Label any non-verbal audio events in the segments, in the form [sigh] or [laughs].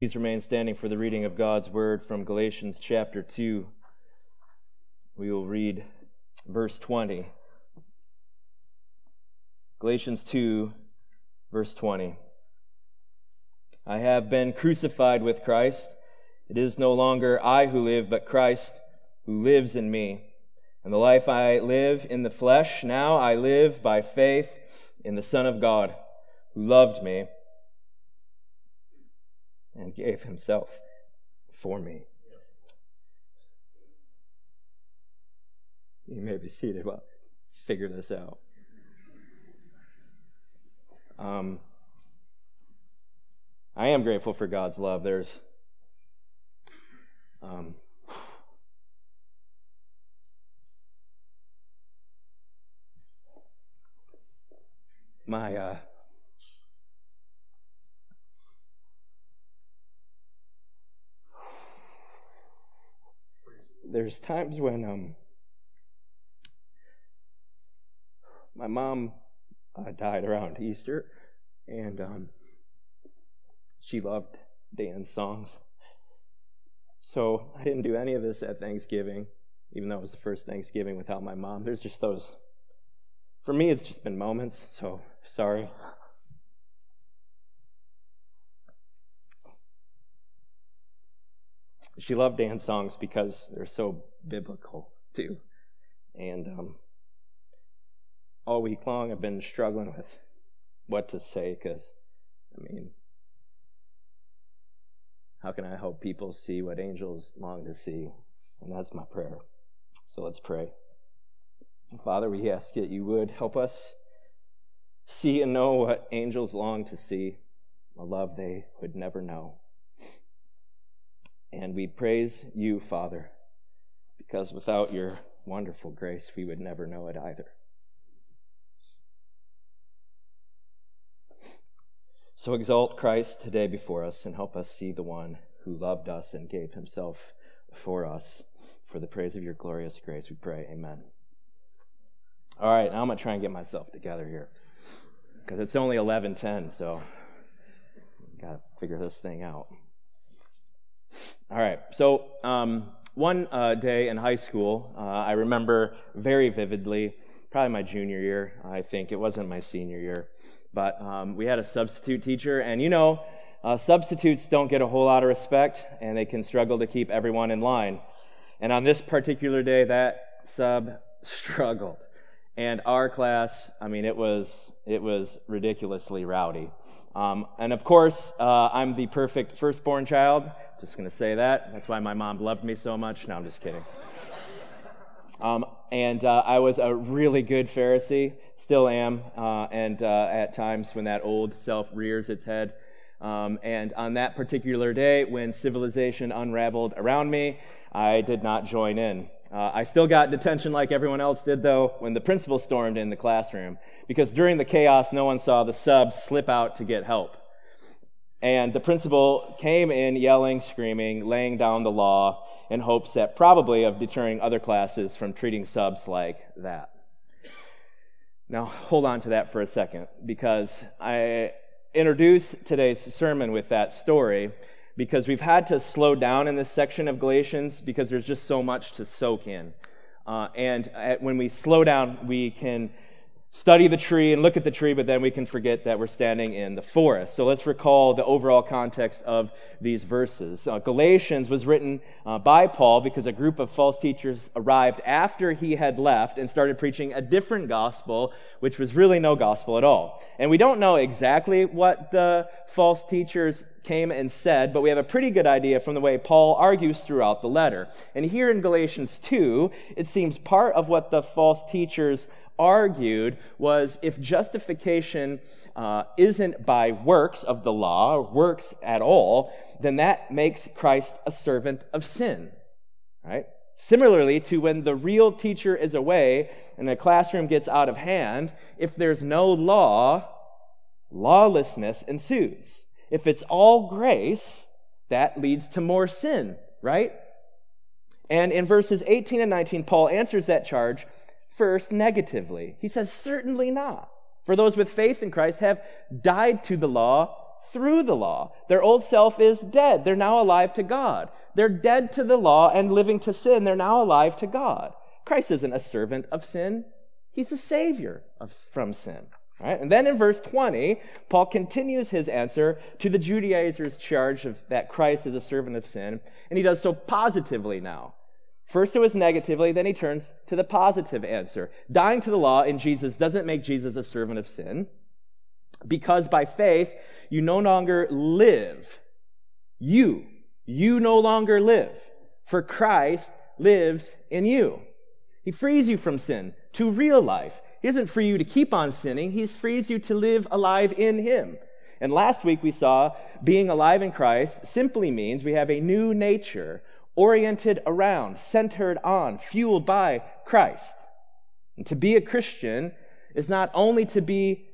Please remain standing for the reading of God's word from Galatians chapter 2. We will read verse 20. Galatians 2, verse 20. I have been crucified with Christ. It is no longer I who live, but Christ who lives in me. And the life I live in the flesh, now I live by faith in the Son of God, who loved me and gave himself for me. You may be seated while I figure this out. Um, I am grateful for God's love. There's um, [sighs] my uh, there's times when um, my mom uh, died around Easter, and um, she loved Dan's songs. So I didn't do any of this at Thanksgiving, even though it was the first Thanksgiving without my mom. There's just those. For me, it's just been moments, so sorry. She loved Dan's songs because they're so biblical, too. And um, all week long, I've been struggling with what to say because, I mean, how can I help people see what angels long to see? And that's my prayer. So let's pray. Father, we ask that you would help us see and know what angels long to see, a love they would never know. And we praise you, Father, because without your wonderful grace, we would never know it either. So exalt Christ today before us and help us see the one who loved us and gave himself for us. For the praise of your glorious grace, we pray. Amen. All right, now I'm going to try and get myself together here because it's only 11:10, so got to figure this thing out. All right. So, um, one uh, day in high school, uh, I remember very vividly, probably my junior year, I think. It wasn't my senior year. But um, we had a substitute teacher, and you know, uh, substitutes don't get a whole lot of respect, and they can struggle to keep everyone in line. And on this particular day, that sub struggled. And our class, I mean, it was, it was ridiculously rowdy. Um, and of course, uh, I'm the perfect firstborn child. Just going to say that. That's why my mom loved me so much. No, I'm just kidding. Um, and uh, I was a really good Pharisee, still am, uh, and uh, at times when that old self rears its head. Um, and on that particular day, when civilization unraveled around me, I did not join in. Uh, I still got detention like everyone else did, though, when the principal stormed in the classroom, because during the chaos, no one saw the sub slip out to get help. And the principal came in yelling, screaming, laying down the law in hopes that probably of deterring other classes from treating subs like that. Now, hold on to that for a second because I introduce today's sermon with that story because we've had to slow down in this section of Galatians because there's just so much to soak in. Uh, and at, when we slow down, we can study the tree and look at the tree, but then we can forget that we're standing in the forest. So let's recall the overall context of these verses. Uh, Galatians was written uh, by Paul because a group of false teachers arrived after he had left and started preaching a different gospel, which was really no gospel at all. And we don't know exactly what the false teachers came and said, but we have a pretty good idea from the way Paul argues throughout the letter. And here in Galatians 2, it seems part of what the false teachers argued was if justification uh, isn't by works of the law, or works at all, then that makes Christ a servant of sin, right? Similarly to when the real teacher is away and the classroom gets out of hand, if there's no law, lawlessness ensues. If it's all grace, that leads to more sin, right? And in verses 18 and 19, Paul answers that charge first negatively. He says, Certainly not. For those with faith in Christ have died to the law through the law. Their old self is dead. They're now alive to God. They're dead to the law and living to sin. They're now alive to God. Christ isn't a servant of sin. He's a savior of, from sin. Right? And then in verse 20, Paul continues his answer to the Judaizers' charge of that Christ is a servant of sin, and he does so positively now. First it was negatively, then he turns to the positive answer. Dying to the law in Jesus doesn't make Jesus a servant of sin, because by faith you no longer live. You, you no longer live, for Christ lives in you. He frees you from sin to real life. He doesn't free you to keep on sinning, He frees you to live alive in Him. And last week we saw being alive in Christ simply means we have a new nature oriented around, centered on, fueled by Christ. And to be a Christian is not only to be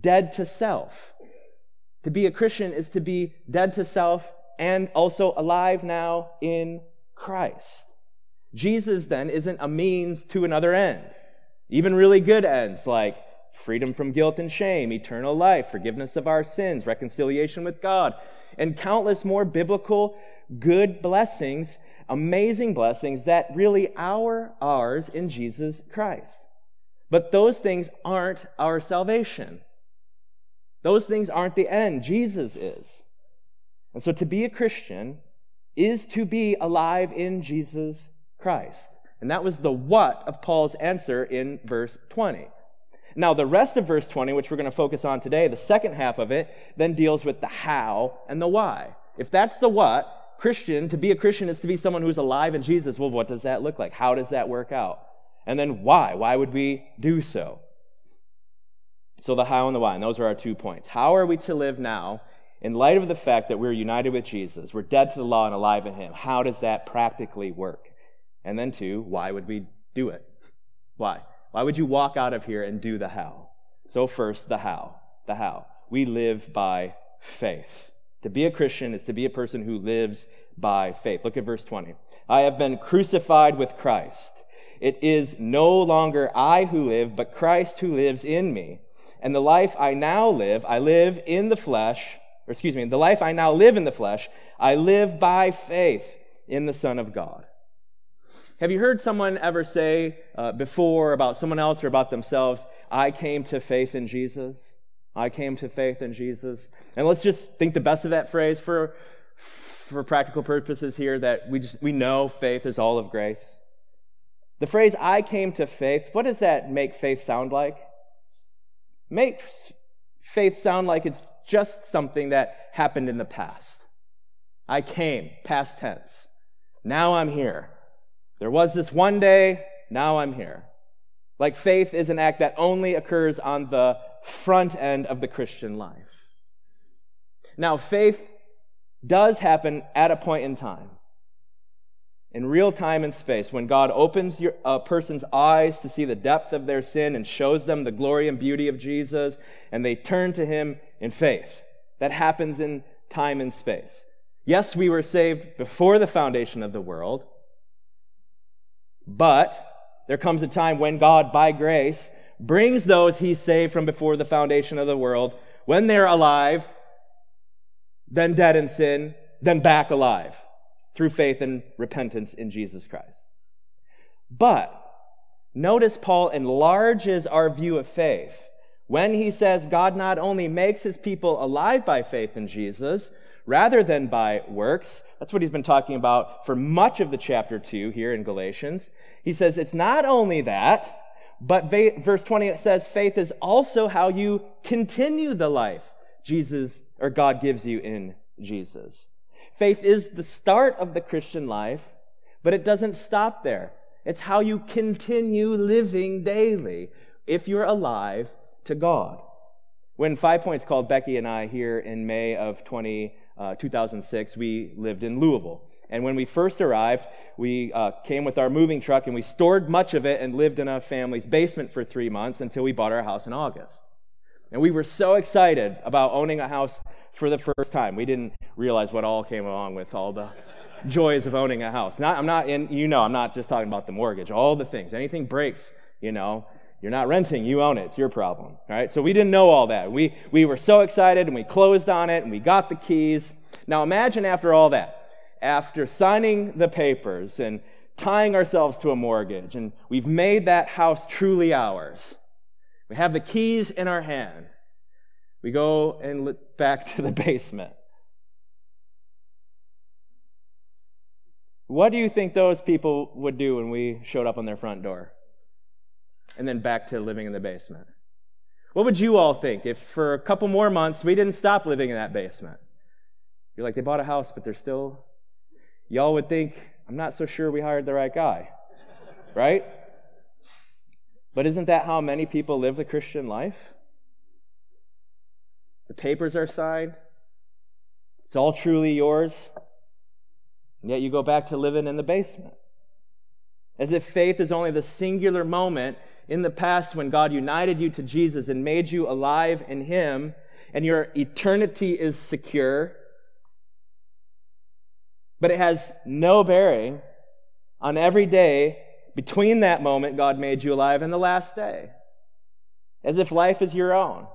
dead to self. To be a Christian is to be dead to self and also alive now in Christ. Jesus then isn't a means to another end. Even really good ends like freedom from guilt and shame, eternal life, forgiveness of our sins, reconciliation with God, and countless more biblical good blessings, amazing blessings that really are ours in Jesus Christ. But those things aren't our salvation. Those things aren't the end. Jesus is. And so to be a Christian is to be alive in Jesus Christ. And that was the what of Paul's answer in verse 20. Now, the rest of verse 20, which we're going to focus on today, the second half of it, then deals with the how and the why. If that's the what, Christian, to be a Christian is to be someone who's alive in Jesus. Well, what does that look like? How does that work out? And then why? Why would we do so? So, the how and the why, and those are our two points. How are we to live now in light of the fact that we're united with Jesus? We're dead to the law and alive in Him. How does that practically work? And then, two, why would we do it? Why? Why would you walk out of here and do the how? So, first, the how. The how. We live by faith. To be a Christian is to be a person who lives by faith. Look at verse 20. I have been crucified with Christ. It is no longer I who live, but Christ who lives in me. And the life I now live, I live in the flesh, or excuse me, the life I now live in the flesh, I live by faith in the Son of God have you heard someone ever say uh, before about someone else or about themselves, I came to faith in Jesus? I came to faith in Jesus. And let's just think the best of that phrase for, for practical purposes here that we, just, we know faith is all of grace. The phrase, I came to faith, what does that make faith sound like? Make faith sound like it's just something that happened in the past. I came, past tense. Now I'm here. There was this one day, now I'm here. Like faith is an act that only occurs on the front end of the Christian life. Now, faith does happen at a point in time, in real time and space, when God opens your, a person's eyes to see the depth of their sin and shows them the glory and beauty of Jesus, and they turn to Him in faith. That happens in time and space. Yes, we were saved before the foundation of the world, but there comes a time when God, by grace, brings those he saved from before the foundation of the world, when they're alive, then dead in sin, then back alive through faith and repentance in Jesus Christ. But notice Paul enlarges our view of faith when he says God not only makes his people alive by faith in Jesus, rather than by works. That's what he's been talking about for much of the chapter 2 here in Galatians. He says it's not only that, but verse 20 it says faith is also how you continue the life Jesus or God gives you in Jesus. Faith is the start of the Christian life, but it doesn't stop there. It's how you continue living daily if you're alive to God. When Five Points called Becky and I here in May of 20, uh, 2006, we lived in Louisville. And when we first arrived, we uh, came with our moving truck and we stored much of it and lived in a family's basement for three months until we bought our house in August. And we were so excited about owning a house for the first time. We didn't realize what all came along with all the joys of owning a house. Not, I'm not in, you know, I'm not just talking about the mortgage, all the things. Anything breaks, you know, You're not renting, you own it. It's your problem. All right? So we didn't know all that. We, we were so excited and we closed on it and we got the keys. Now imagine after all that, after signing the papers and tying ourselves to a mortgage, and we've made that house truly ours. We have the keys in our hand. We go and look back [laughs] to the basement. What do you think those people would do when we showed up on their front door? And then back to living in the basement. What would you all think if for a couple more months we didn't stop living in that basement? You're like, they bought a house, but they're still. Y'all would think, I'm not so sure we hired the right guy. right? But isn't that how many people live the Christian life? The papers are signed, it's all truly yours. Yet you go back to living in the basement. As if faith is only the singular moment in the past when God united you to Jesus and made you alive in Him, and your eternity is secure. But it has no bearing on every day between that moment God made you alive and the last day. As if life is your own.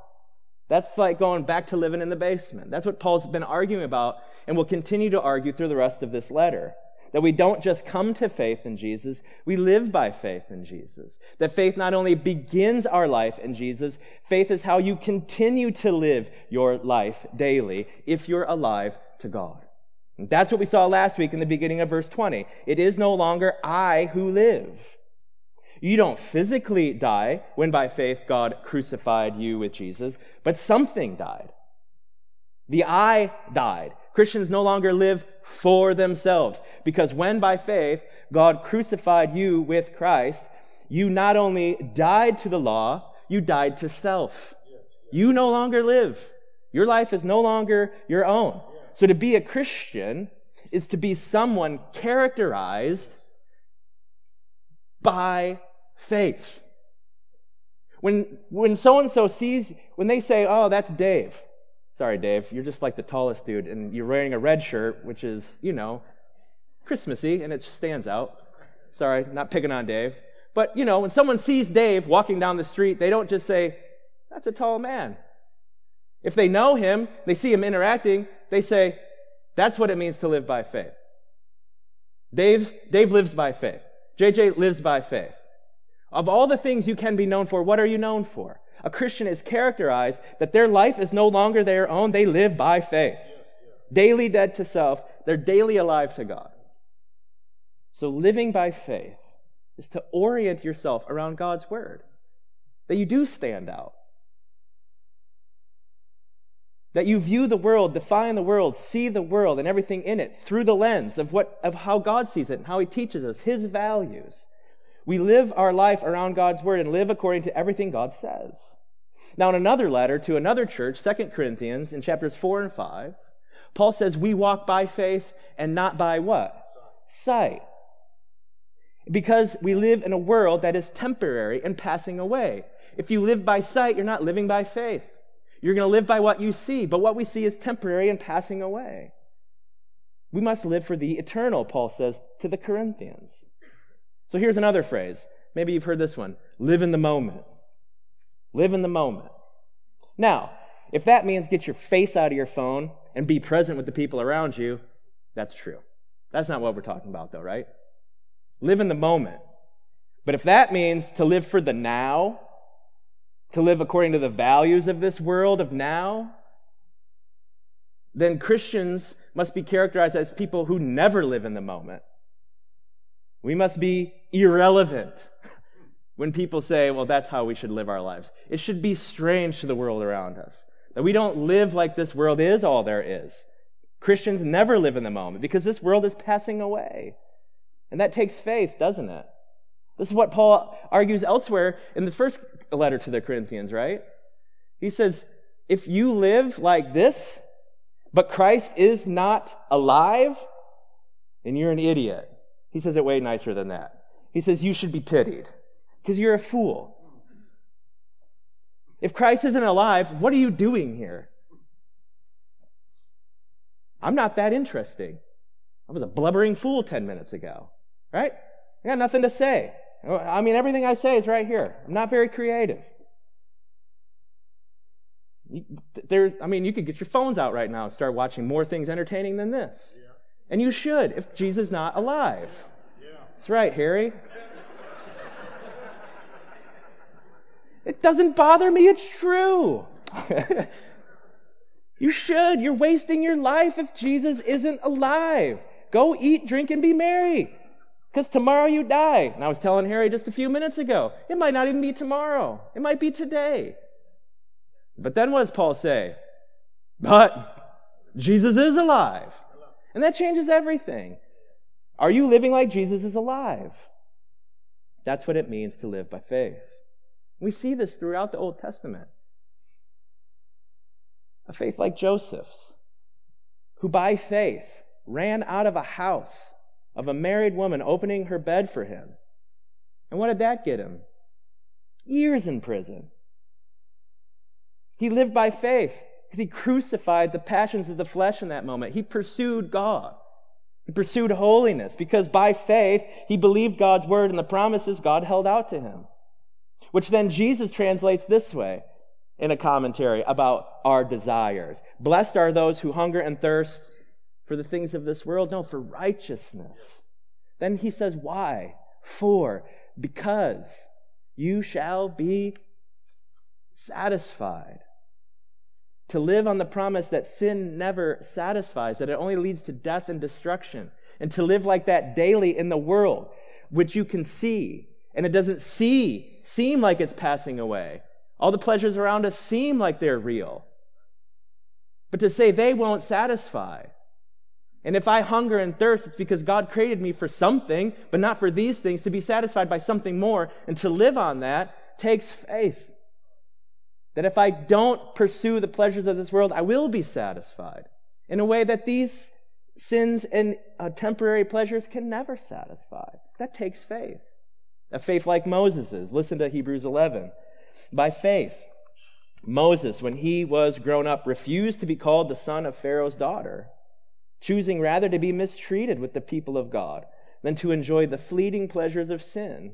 That's like going back to living in the basement. That's what Paul's been arguing about and will continue to argue through the rest of this letter. That we don't just come to faith in Jesus, we live by faith in Jesus. That faith not only begins our life in Jesus, faith is how you continue to live your life daily if you're alive to God. And that's what we saw last week in the beginning of verse 20. It is no longer I who live. You don't physically die when by faith God crucified you with Jesus, but something died. The I died. Christians no longer live for themselves because when by faith God crucified you with Christ, you not only died to the law, you died to self. You no longer live. Your life is no longer your own. So to be a Christian is to be someone characterized by faith. When, when so and so sees, when they say, oh, that's Dave, Sorry, Dave, you're just like the tallest dude, and you're wearing a red shirt, which is, you know, Christmassy, and it stands out. Sorry, not picking on Dave. But, you know, when someone sees Dave walking down the street, they don't just say, that's a tall man. If they know him, they see him interacting, they say, that's what it means to live by faith. Dave, Dave lives by faith. JJ lives by faith. Of all the things you can be known for, what are you known for? A Christian is characterized that their life is no longer their own. They live by faith. Daily dead to self, they're daily alive to God. So living by faith is to orient yourself around God's word, that you do stand out. That you view the world, define the world, see the world and everything in it through the lens of, what, of how God sees it and how He teaches us, His values. We live our life around God's word and live according to everything God says. Now, in another letter to another church, 2 Corinthians, in chapters 4 and 5, Paul says, We walk by faith and not by what? Sight. Because we live in a world that is temporary and passing away. If you live by sight, you're not living by faith. You're going to live by what you see, but what we see is temporary and passing away. We must live for the eternal, Paul says to the Corinthians. So here's another phrase. Maybe you've heard this one live in the moment. Live in the moment. Now, if that means get your face out of your phone and be present with the people around you, that's true. That's not what we're talking about, though, right? Live in the moment. But if that means to live for the now, to live according to the values of this world of now, then Christians must be characterized as people who never live in the moment. We must be irrelevant [laughs] when people say, well, that's how we should live our lives. It should be strange to the world around us that we don't live like this world is all there is. Christians never live in the moment because this world is passing away. And that takes faith, doesn't it? This is what Paul argues elsewhere in the first letter to the Corinthians, right? He says, if you live like this, but Christ is not alive, then you're an idiot. He says it way nicer than that. He says, You should be pitied because you're a fool. If Christ isn't alive, what are you doing here? I'm not that interesting. I was a blubbering fool 10 minutes ago, right? I got nothing to say. I mean, everything I say is right here. I'm not very creative. There's, I mean, you could get your phones out right now and start watching more things entertaining than this. Yeah. And you should if Jesus is not alive. Yeah. That's right, Harry. it doesn't bother me, it's true. [laughs] you should. You're wasting your life if Jesus isn't alive. Go eat, drink, and be merry. Because tomorrow you die. And I was telling Harry just a few minutes ago, it might not even be tomorrow, it might be today. But then what does Paul say? But Jesus is alive. And that changes everything. Are you living like Jesus is alive? That's what it means to live by faith. We see this throughout the Old Testament. A faith like Joseph's, who by faith ran out of a house of a married woman opening her bed for him. And what did that get him? Years in prison. He lived by faith because he crucified the passions of the flesh in that moment. He pursued God. He pursued holiness because by faith he believed God's word and the promises God held out to him. Which then Jesus translates this way in a commentary about our desires. Blessed are those who hunger and thirst for the things of this world. No, for righteousness. Then he says, why? For, because you shall be satisfied. To live on the promise that sin never satisfies, that it only leads to death and destruction. And to live like that daily in the world, which you can see, and it doesn't see, seem like it's passing away. All the pleasures around us seem like they're real. But to say they won't satisfy, and if I hunger and thirst, it's because God created me for something, but not for these things, to be satisfied by something more. And to live on that takes faith. That if I don't pursue the pleasures of this world, I will be satisfied in a way that these sins and uh, temporary pleasures can never satisfy. That takes faith. A faith like Moses's. Listen to Hebrews 11. By faith, Moses, when he was grown up, refused to be called the son of Pharaoh's daughter choosing rather to be mistreated with the people of God than to enjoy the fleeting pleasures of sin.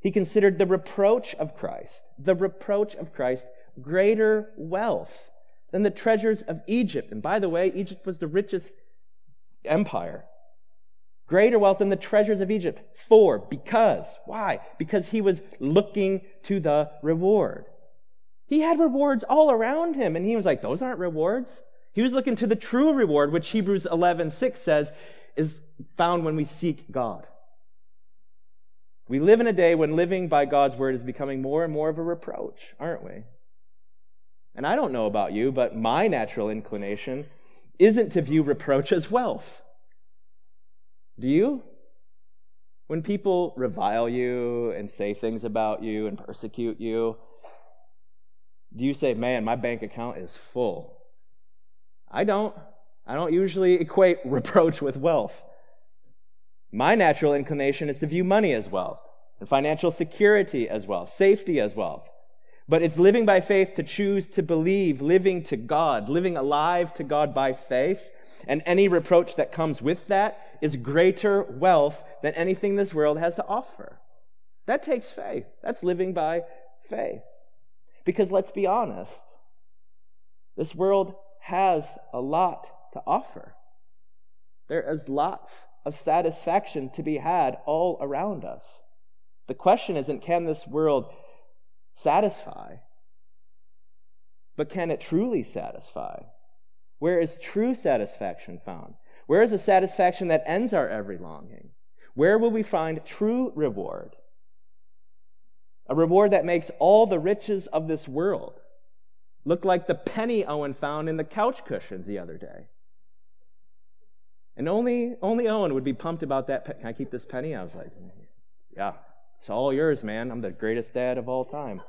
He considered the reproach of Christ, the reproach of Christ, greater wealth than the treasures of Egypt. And by the way, Egypt was the richest empire. Greater wealth than the treasures of Egypt. For, because. Why? Because he was looking to the reward. He had rewards all around him, and he was like, Those aren't rewards. He was looking to the true reward, which Hebrews 11, 6 says is found when we seek God. We live in a day when living by God's word is becoming more and more of a reproach, aren't we? And I don't know about you, but my natural inclination isn't to view reproach as wealth. Do you? When people revile you and say things about you and persecute you, do you say, man, my bank account is full? I don't. I don't usually equate [laughs] reproach with wealth. My natural inclination is to view money as wealth, and financial security as wealth, safety as wealth. But it's living by faith to choose to believe, living to God, living alive to God by faith. And any reproach that comes with that is greater wealth than anything this world has to offer. That takes faith. That's living by faith. Because let's be honest, this world has a lot to offer. There is lots of satisfaction to be had all around us. The question isn't can this world satisfy, but can it truly satisfy? Where is true satisfaction found? Where is a satisfaction that ends our every longing? Where will we find true reward? A reward that makes all the riches of this world look like the penny Owen found in the couch cushions the other day. And only, only Owen would be pumped about that. Can I keep this penny? I was like, mm, yeah, it's all yours, man. I'm the greatest dad of all time.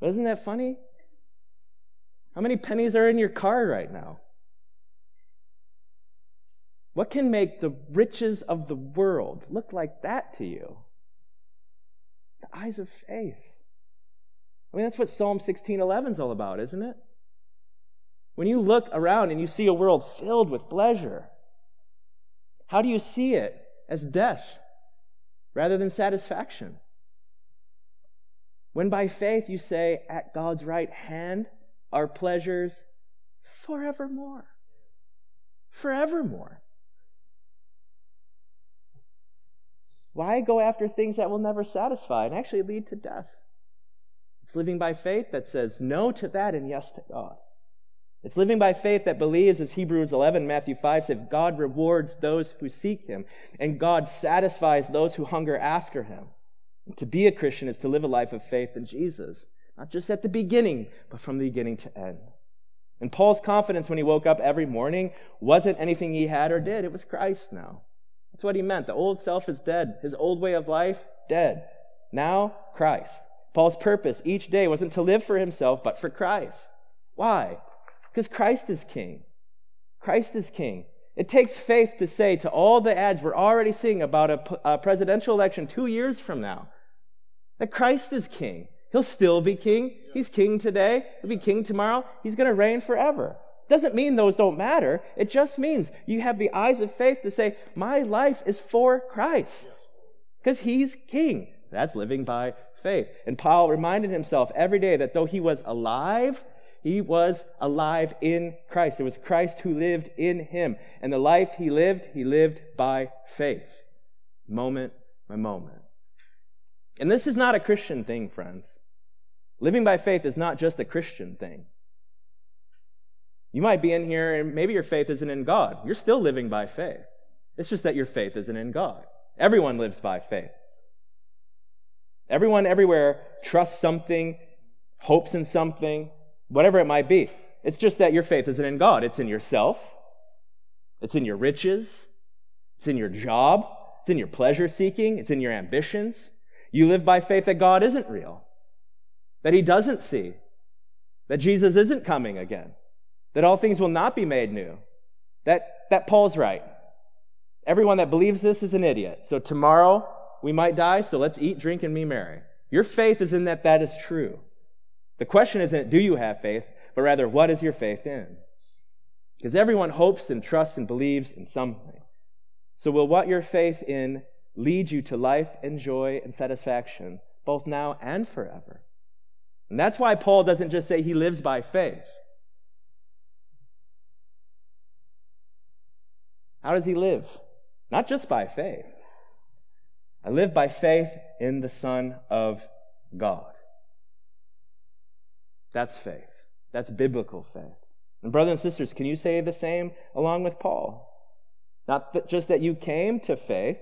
But isn't that funny? How many pennies are in your car right now? What can make the riches of the world look like that to you? The eyes of faith. I mean, that's what Psalm 16:11 is all about, isn't it? When you look around and you see a world filled with pleasure, how do you see it? As death. Rather than satisfaction. When by faith you say, At God's right hand are pleasures forevermore. Forevermore. Why go after things that will never satisfy and actually lead to death? It's living by faith that says no to that and yes to God. It's living by faith that believes, as Hebrews 11, Matthew 5 says, God rewards those who seek him, and God satisfies those who hunger after him. And to be a Christian is to live a life of faith in Jesus, not just at the beginning, but from the beginning to end. And Paul's confidence when he woke up every morning wasn't anything he had or did, it was Christ now. That's what he meant. The old self is dead, his old way of life, dead. Now, Christ. Paul's purpose each day wasn't to live for himself, but for Christ. Why? Because Christ is king. Christ is king. It takes faith to say to all the ads we're already seeing about a, a, presidential election two years from now that Christ is king. He'll still be king. He's king today. He'll be king tomorrow. He's going to reign forever. Doesn't mean those don't matter. It just means you have the eyes of faith to say, My life is for Christ because he's king. That's living by faith. And Paul reminded himself every day that though he was alive, he was alive in Christ. It was Christ who lived in him. And the life he lived, he lived by faith, moment by moment. And this is not a Christian thing, friends. Living by faith is not just a Christian thing. You might be in here and maybe your faith isn't in God. You're still living by faith. It's just that your faith isn't in God. Everyone lives by faith. Everyone everywhere trusts something, hopes in something, whatever it might be. It's just that your faith isn't in God. It's in yourself, it's in your riches, it's in your job, it's in your pleasure seeking, it's in your ambitions. You live by faith that God isn't real, that He doesn't see, that Jesus isn't coming again, that all things will not be made new, that, that Paul's right. Everyone that believes this is an idiot. So tomorrow we might die, so let's eat, drink, and be merry. Your faith is in that that is true. The question isn't, do you have faith, but rather, what is your faith in? Because everyone hopes and trusts and believes in something. So, will what your faith in lead you to life and joy and satisfaction, both now and forever? And that's why Paul doesn't just say he lives by faith. How does he live? Not just by faith. I live by faith in the Son of God. That's faith. That's biblical faith. And, brothers and sisters, can you say the same along with Paul? Not that just that you came to faith,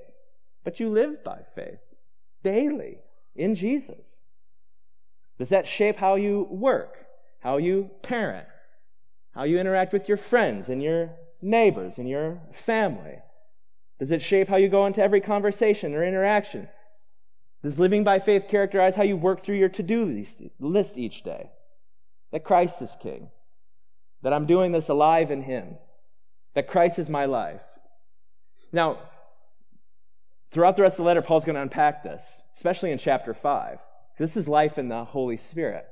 but you live by faith daily in Jesus. Does that shape how you work, how you parent, how you interact with your friends and your neighbors and your family? Does it shape how you go into every conversation or interaction? Does living by faith characterize how you work through your to do list each day? That Christ is King, that I'm doing this alive in Him, that Christ is my life. Now, throughout the rest of the letter, Paul's going to unpack this, especially in chapter 5. This is life in the Holy Spirit,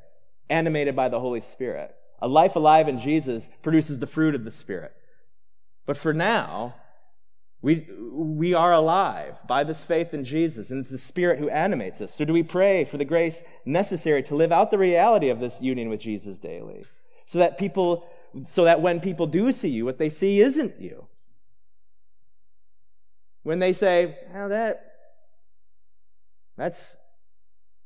animated by the Holy Spirit. A life alive in Jesus produces the fruit of the Spirit. But for now, we, we are alive by this faith in Jesus, and it's the Spirit who animates us. So, do we pray for the grace necessary to live out the reality of this union with Jesus daily? So that people, so that when people do see you, what they see isn't you. When they say, "Now that, that's,"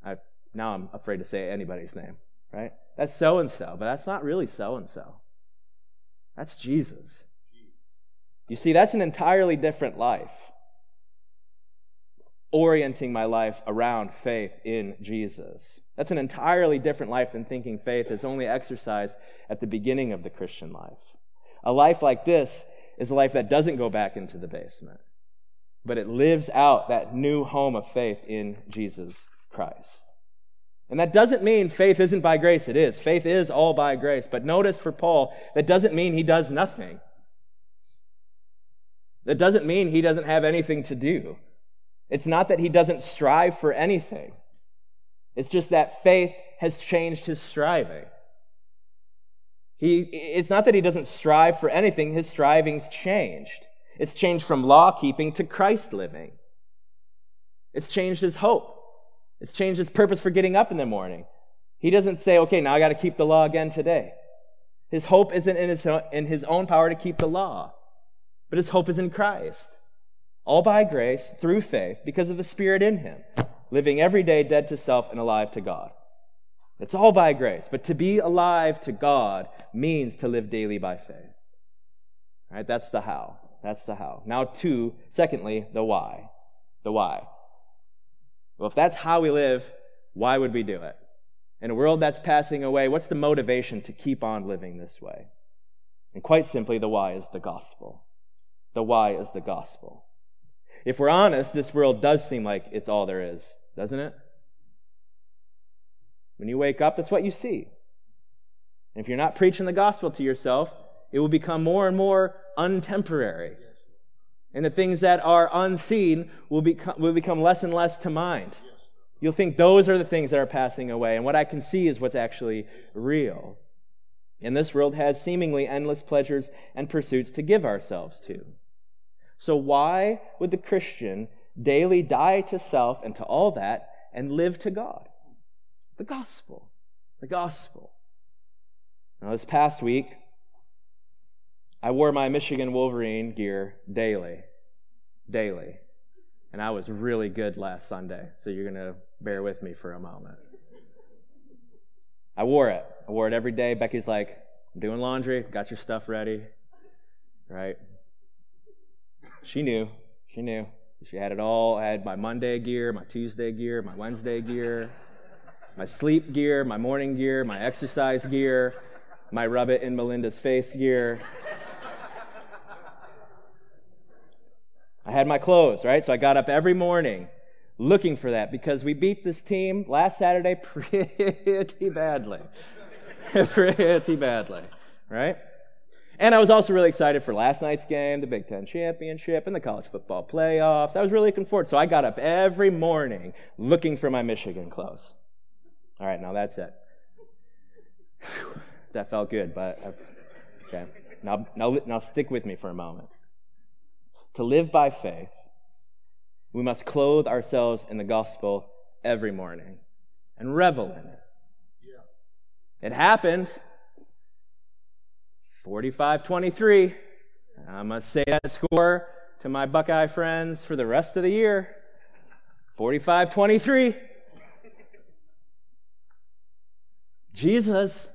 I, now I'm afraid to say anybody's name, right? That's so and so, but that's not really so and so. That's Jesus. You see, that's an entirely different life. Orienting my life around faith in Jesus. That's an entirely different life than thinking faith is only exercised at the beginning of the Christian life. A life like this is a life that doesn't go back into the basement, but it lives out that new home of faith in Jesus Christ. And that doesn't mean faith isn't by grace. It is. Faith is all by grace. But notice for Paul, that doesn't mean he does nothing. That doesn't mean he doesn't have anything to do. It's not that he doesn't strive for anything. It's just that faith has changed his striving. He, it's not that he doesn't strive for anything, his striving's changed. It's changed from law keeping to Christ living. It's changed his hope. It's changed his purpose for getting up in the morning. He doesn't say, okay, now I got to keep the law again today. His hope isn't in his, in his own power to keep the law, but his hope is in Christ. All by grace, through faith, because of the Spirit in him, living every day dead to self and alive to God. It's all by grace. But to be alive to God means to live daily by faith. All right, that's the how. That's the how. Now, two, secondly, the why. The why. Well, if that's how we live, why would we do it? In a world that's passing away, what's the motivation to keep on living this way? And quite simply, the why is the gospel. The why is the gospel. If we're honest, this world does seem like it's all there is, doesn't it? When you wake up, that's what you see. And if you're not preaching the gospel to yourself, it will become more and more untemporary. And the things that are unseen will become, will become less and less to mind. You'll think those are the things that are passing away, and what I can see is what's actually real. And this world has seemingly endless pleasures and pursuits to give ourselves to. So, why would the Christian daily die to self and to all that and live to God? The gospel. The gospel. Now, this past week, I wore my Michigan Wolverine gear daily. Daily. And I was really good last Sunday, so you're going to bear with me for a moment. I wore it. I wore it every day. Becky's like, I'm doing laundry, got your stuff ready. Right? She knew. She knew. She had it all. I had my Monday gear, my Tuesday gear, my Wednesday gear my sleep gear, my morning gear, my exercise gear, my rub it in Melinda's face gear. I had my clothes, right? So I got up every morning looking for that because we beat this team last Saturday [laughs] pretty badly. [laughs] pretty badly, right? And I was also really excited for last night's game, the Big Ten Championship, and the college football playoffs. I was really looking forward. So I got up every morning looking for my Michigan clothes. All right, now that's it. Whew, [sighs] that felt good, but I've, okay. Now, now, now stick with me for a moment. To live by faith, we must clothe ourselves in the gospel every morning and revel in it. It happened 45 23. I'm going to say that score to my Buckeye friends for the rest of the year 45 23. Jesus,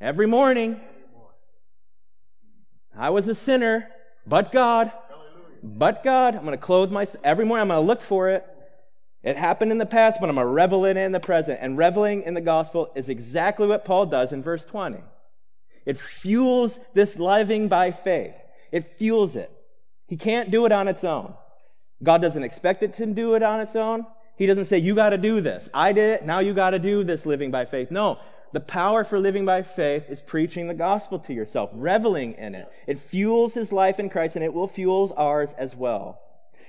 every morning, I was a sinner, but God, but God, I'm going to clothe myself every morning. I'm going to look for it. It happened in the past, but I'm going to revel in it in the present. And reveling in the gospel is exactly what Paul does in verse 20. It fuels this living by faith. It fuels it. He can't do it on its own. God doesn't expect it to do it on its own. He doesn't say, You got to do this. I did it. Now you got to do this living by faith. No, the power for living by faith is preaching the gospel to yourself, reveling in it. It fuels his life in Christ and it will fuel ours as well.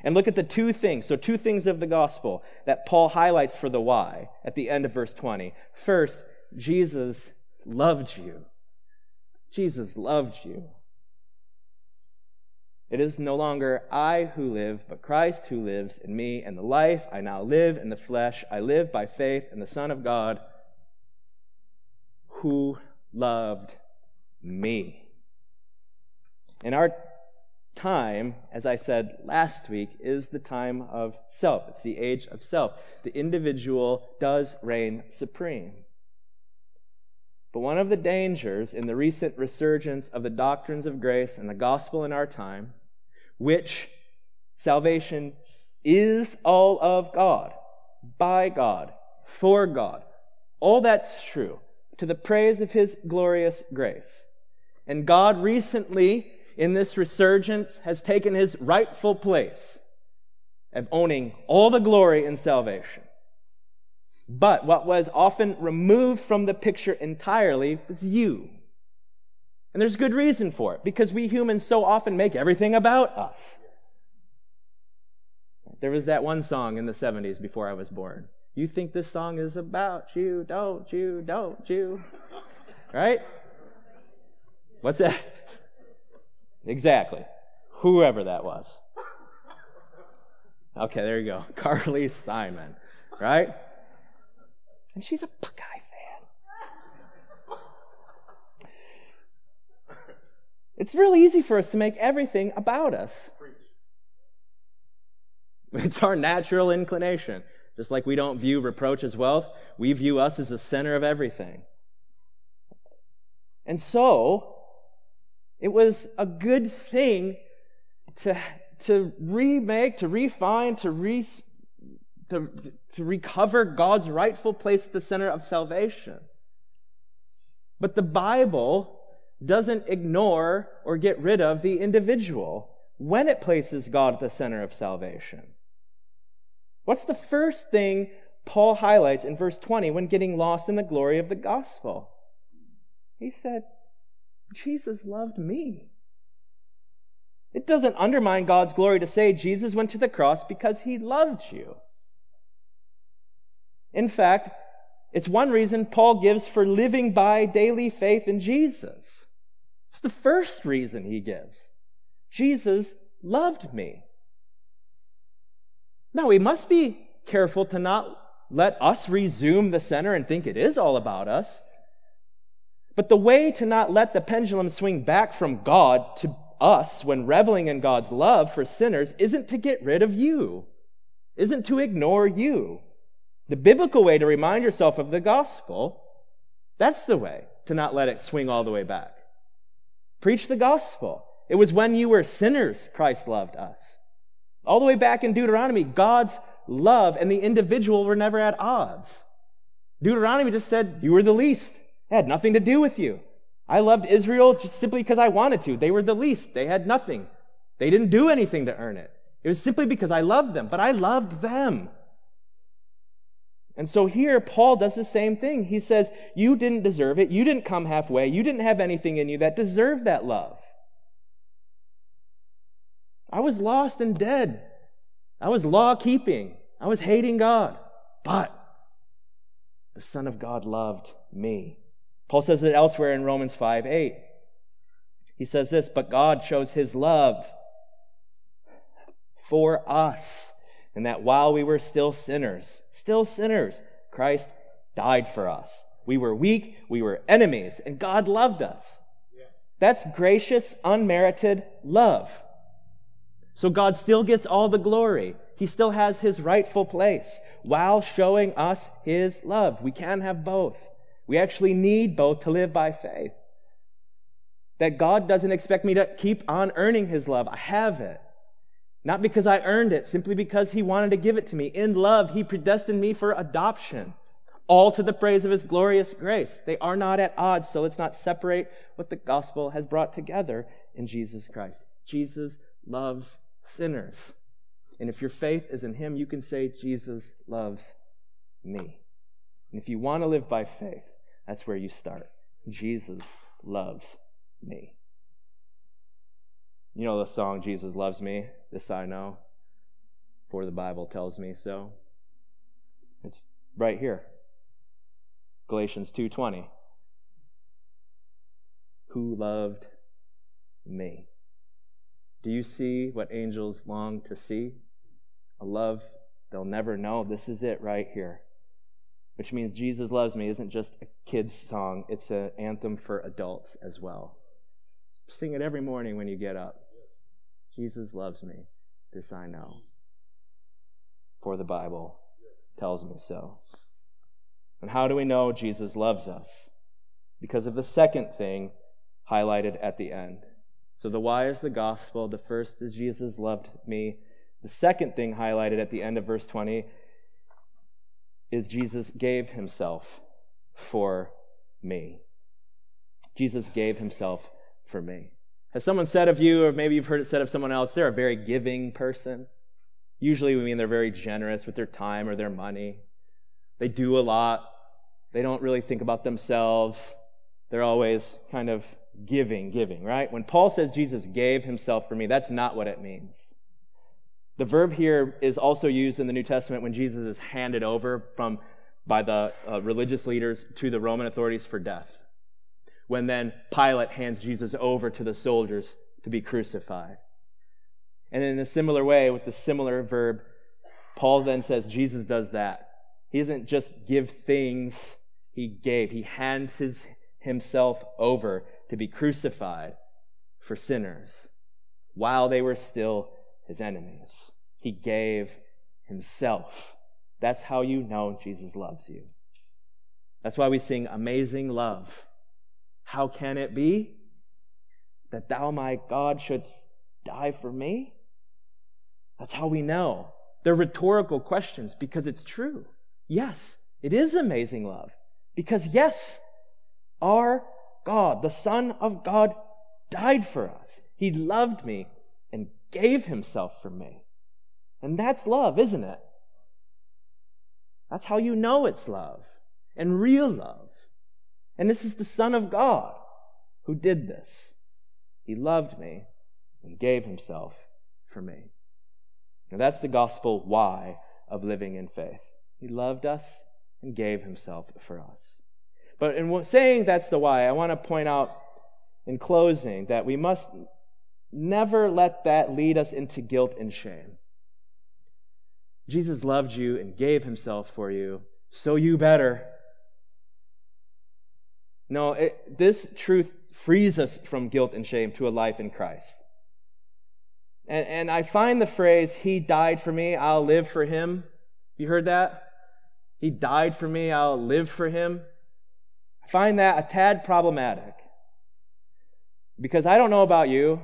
And look at the two things. So, two things of the gospel that Paul highlights for the why at the end of verse 20. First, Jesus loved you. Jesus loved you. It is no longer I who live, but Christ who lives in me, and the life I now live in the flesh, I live by faith in the Son of God who loved me. In our time, as I said last week, is the time of self. It's the age of self. The individual does reign supreme. But one of the dangers in the recent resurgence of the doctrines of grace and the gospel in our time, which salvation is all of God, by God, for God, all that's true to the praise of his glorious grace. And God recently, in this resurgence, has taken his rightful place of owning all the glory in salvation. But what was often removed from the picture entirely was you. And there's good reason for it, because we humans so often make everything about us. There was that one song in the 70s before I was born. You think this song is about you, don't you, don't you? Right? What's that? Exactly. Whoever that was. Okay, there you go. [laughs] Carly Simon, right? And she's a Buckeye fan. It's really easy for us to make everything about us. It's our natural inclination. Just like we don't view reproach as wealth, we view us as the center of everything. And so, it was a good thing to, to remake, to refine, to, re, to, to recover God's rightful place at the center of salvation. But the Bible doesn't ignore or get rid of the individual when it places God at the center of salvation. What's the first thing Paul highlights in verse 20 when getting lost in the glory of the gospel? He said, Jesus loved me. It doesn't undermine God's glory to say Jesus went to the cross because he loved you. In fact, it's one reason Paul gives for living by daily faith in Jesus. It's the first reason he gives. Jesus loved me. Now, we must be careful to not let us resume the center and think it is all about us. But the way to not let the pendulum swing back from God to us when reveling in God's love for sinners isn't to get rid of you, isn't to ignore you. The biblical way to remind yourself of the gospel, that's the way to not let it swing all the way back. Preach the gospel. It was when you were sinners Christ loved us. All the way back in Deuteronomy, God's love and the individual were never at odds. Deuteronomy just said, You were the least. It had nothing to do with you. I loved Israel just simply because I wanted to. They were the least. They had nothing. They didn't do anything to earn it. It was simply because I loved them, but I loved them. And so here, Paul does the same thing. He says, You didn't deserve it. You didn't come halfway. You didn't have anything in you that deserved that love. I was lost and dead. I was law keeping. I was hating God. But the Son of God loved me. Paul says it elsewhere in Romans 5 8. He says this, but God shows his love for us, and that while we were still sinners, still sinners, Christ died for us. We were weak, we were enemies, and God loved us. That's gracious, unmerited love. So God still gets all the glory. He still has his rightful place while showing us his love. We can have both. We actually need both to live by faith. That God doesn't expect me to keep on earning his love. I have it. Not because I earned it, simply because he wanted to give it to me. In love, he predestined me for adoption, all to the praise of his glorious grace. They are not at odds, so let's not separate what the gospel has brought together in Jesus Christ. Jesus loves sinners. And if your faith is in Him, you can say, Jesus loves me. And if you want to live by faith, that's where you start. Jesus loves me. You know the song, Jesus Loves Me? This I know, for the Bible tells me so. It's right here. Galatians 2:20. Who loved me? Do you see what angels long to see? A love they'll never know. This is it right here. Which means Jesus Loves Me isn't just a kid's song, it's an anthem for adults as well. Sing it every morning when you get up. Jesus loves me. This I know. For the Bible tells me so. And how do we know Jesus loves us? Because of the second thing highlighted at the end. So the why is the gospel. The first is Jesus loved me. The second thing highlighted at the end of verse 20 is Jesus gave himself for me. Jesus gave himself for me. Has someone said of you, or maybe you've heard it said of someone else, they're a very giving person? Usually we mean they're very generous with their time or their money. They do a lot. They don't really think about themselves. They're always kind of giving, giving, right? When Paul says Jesus gave himself for me, that's not what it means. The verb here is also used in the New Testament when Jesus is handed over from by the uh, religious leaders to the Roman authorities for death. When then Pilate hands Jesus over to the soldiers to be crucified. And in a similar way, with the similar verb, Paul then says Jesus does that. He doesn't just give things, he gave. He hands his, himself over to be crucified for sinners while they were still his enemies. He gave himself. That's how you know Jesus loves you. That's why we sing Amazing Love. How can it be that thou, my God, shouldst die for me? That's how we know. They're rhetorical questions because it's true. Yes, it is amazing love. Because, yes, our God, the Son of God, died for us. He loved me and gave himself for me. And that's love, isn't it? That's how you know it's love and real love. And this is the Son of God who did this. He loved me and gave himself for me. Now that's the gospel why of living in faith. He loved us and gave himself for us. But in saying that's the why, I want to point out in closing that we must never let that lead us into guilt and shame. Jesus loved you and gave himself for you, so you better. No, it, this truth frees us from guilt and shame to a life in Christ. And, and I find the phrase, He died for me, I'll live for Him. You heard that? He died for me, I'll live for Him. I find that a tad problematic. Because I don't know about you,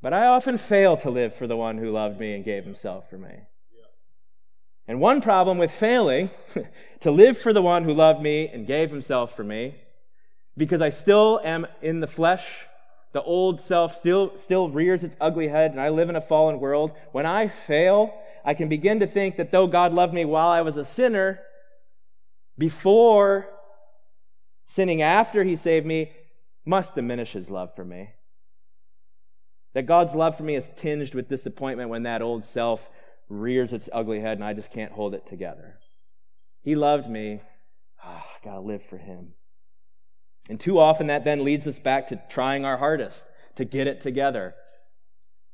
but I often fail to live for the one who loved me and gave himself for me. And one problem with failing [laughs] to live for the one who loved me and gave himself for me, because I still am in the flesh, the old self still, still rears its ugly head, and I live in a fallen world. When I fail, I can begin to think that though God loved me while I was a sinner, before sinning after he saved me, must diminish his love for me. That God's love for me is tinged with disappointment when that old self rears its ugly head and I just can't hold it together. He loved me. Oh, I gotta live for him. And too often that then leads us back to trying our hardest to get it together.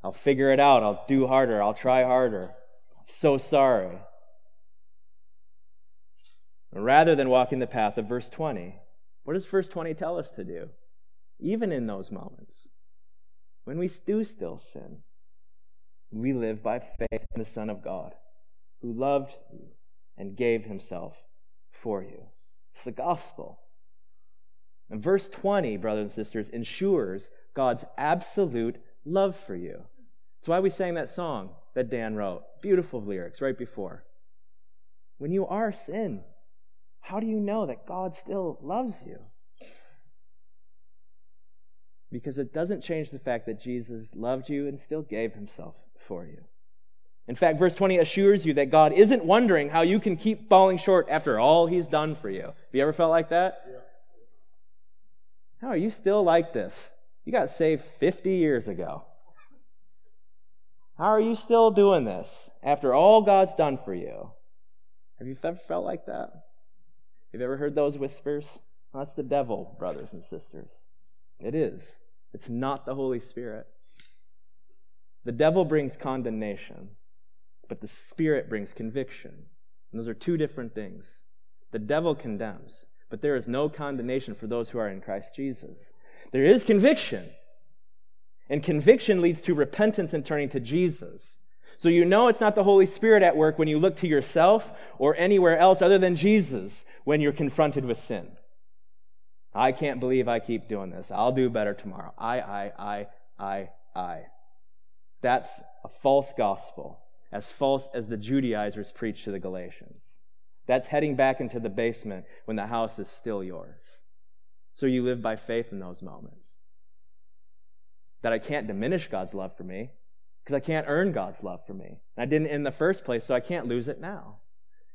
I'll figure it out. I'll do harder. I'll try harder. I'm so sorry. Rather than walking the path of verse 20, what does verse 20 tell us to do? even in those moments, when we do still sin, we live by faith in the Son of God, who loved you and gave himself for you. It's the gospel. And verse 20, brothers and sisters, ensures God's absolute love for you. That's why we sang that song that Dan wrote. Beautiful lyrics right before. When you are sin, how do you know that God still loves you? because it doesn't change the fact that Jesus loved you and still gave himself for you. In fact, verse 20 assures you that God isn't wondering how you can keep falling short after all he's done for you. Have you ever felt like that? Yeah. How are you still like this? You got saved 50 years ago. How are you still doing this after all God's done for you? Have you ever felt like that? Have you ever heard those whispers? Well, that's the devil, brothers and sisters. It is. It's not the Holy Spirit. The devil brings condemnation, but the Spirit brings conviction. And those are two different things. The devil condemns, but there is no condemnation for those who are in Christ Jesus. There is conviction, and conviction leads to repentance and turning to Jesus. So you know it's not the Holy Spirit at work when you look to yourself or anywhere else other than Jesus when you're confronted with sin. I can't believe I keep doing this. I'll do better tomorrow. I, I, I, I, I. That's a false gospel, as false as the Judaizers preach to the Galatians. That's heading back into the basement when the house is still yours. So you live by faith in those moments. That I can't diminish God's love for me because I can't earn God's love for me. I didn't in the first place, so I can't lose it now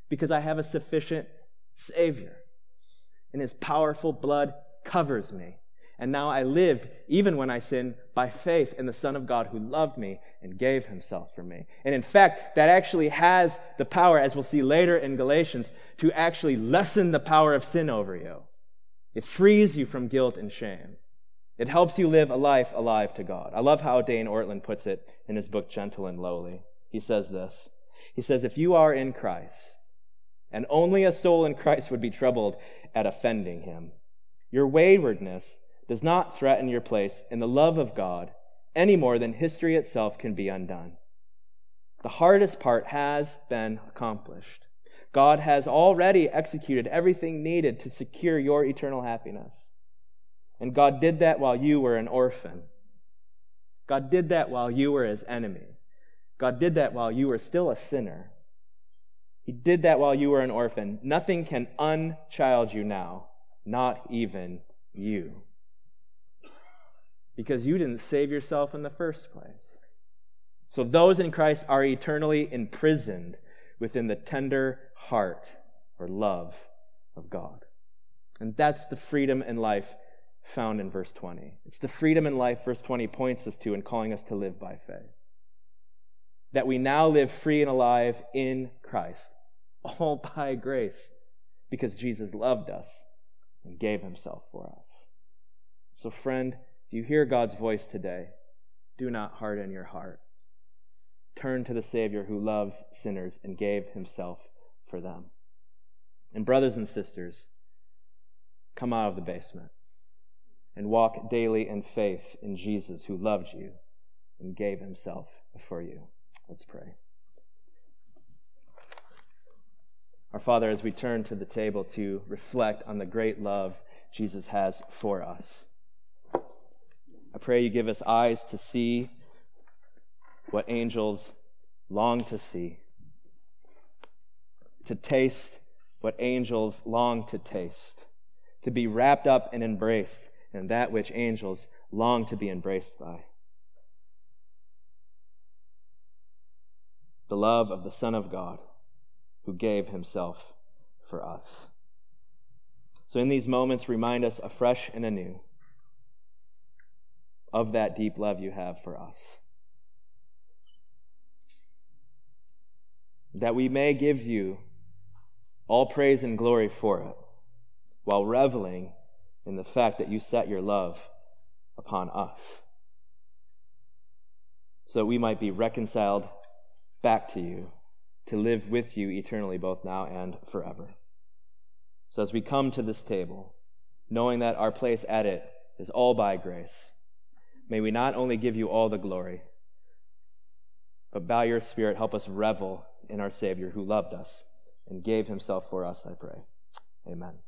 because I have a sufficient Savior and his powerful blood covers me. And now I live, even when I sin, by faith in the Son of God who loved me and gave himself for me. And in fact, that actually has the power, as we'll see later in Galatians, to actually lessen the power of sin over you. It frees you from guilt and shame. It helps you live a life alive to God. I love how Dane Ortlund puts it in his book, Gentle and Lowly. He says this He says, If you are in Christ, and only a soul in Christ would be troubled at offending him, your waywardness does not threaten your place in the love of God any more than history itself can be undone. The hardest part has been accomplished. God has already executed everything needed to secure your eternal happiness. And God did that while you were an orphan. God did that while you were his enemy. God did that while you were still a sinner. He did that while you were an orphan. Nothing can unchild you now, not even you. Because you didn't save yourself in the first place. So those in Christ are eternally imprisoned within the tender heart or love of God. And that's the freedom and life found in verse 20. It's the freedom and life verse 20 points us to in calling us to live by faith. That we now live free and alive in Christ, all [laughs] by grace, because Jesus loved us and gave himself for us. So, friend, if you hear God's voice today, do not harden your heart. Turn to the Savior who loves sinners and gave himself for them. And, brothers and sisters, come out of the basement and walk daily in faith in Jesus who loved you and gave himself for you. Let's pray. Our Father, as we turn to the table to reflect on the great love Jesus has for us, I pray you give us eyes to see what angels long to see, to taste what angels long to taste, to be wrapped up and embraced in that which angels long to be embraced by. The love of the Son of God who gave himself for us. So, in these moments, remind us afresh and anew of that deep love you have for us. That we may give you all praise and glory for it, while reveling in the fact that you set your love upon us, so that we might be reconciled back to you, to live with you eternally, both now and forever. So as we come to this table, knowing that our place at it is all by grace, may we not only give you all the glory, but by your Spirit help us revel in our Savior who loved us and gave himself for us, I pray. Amen.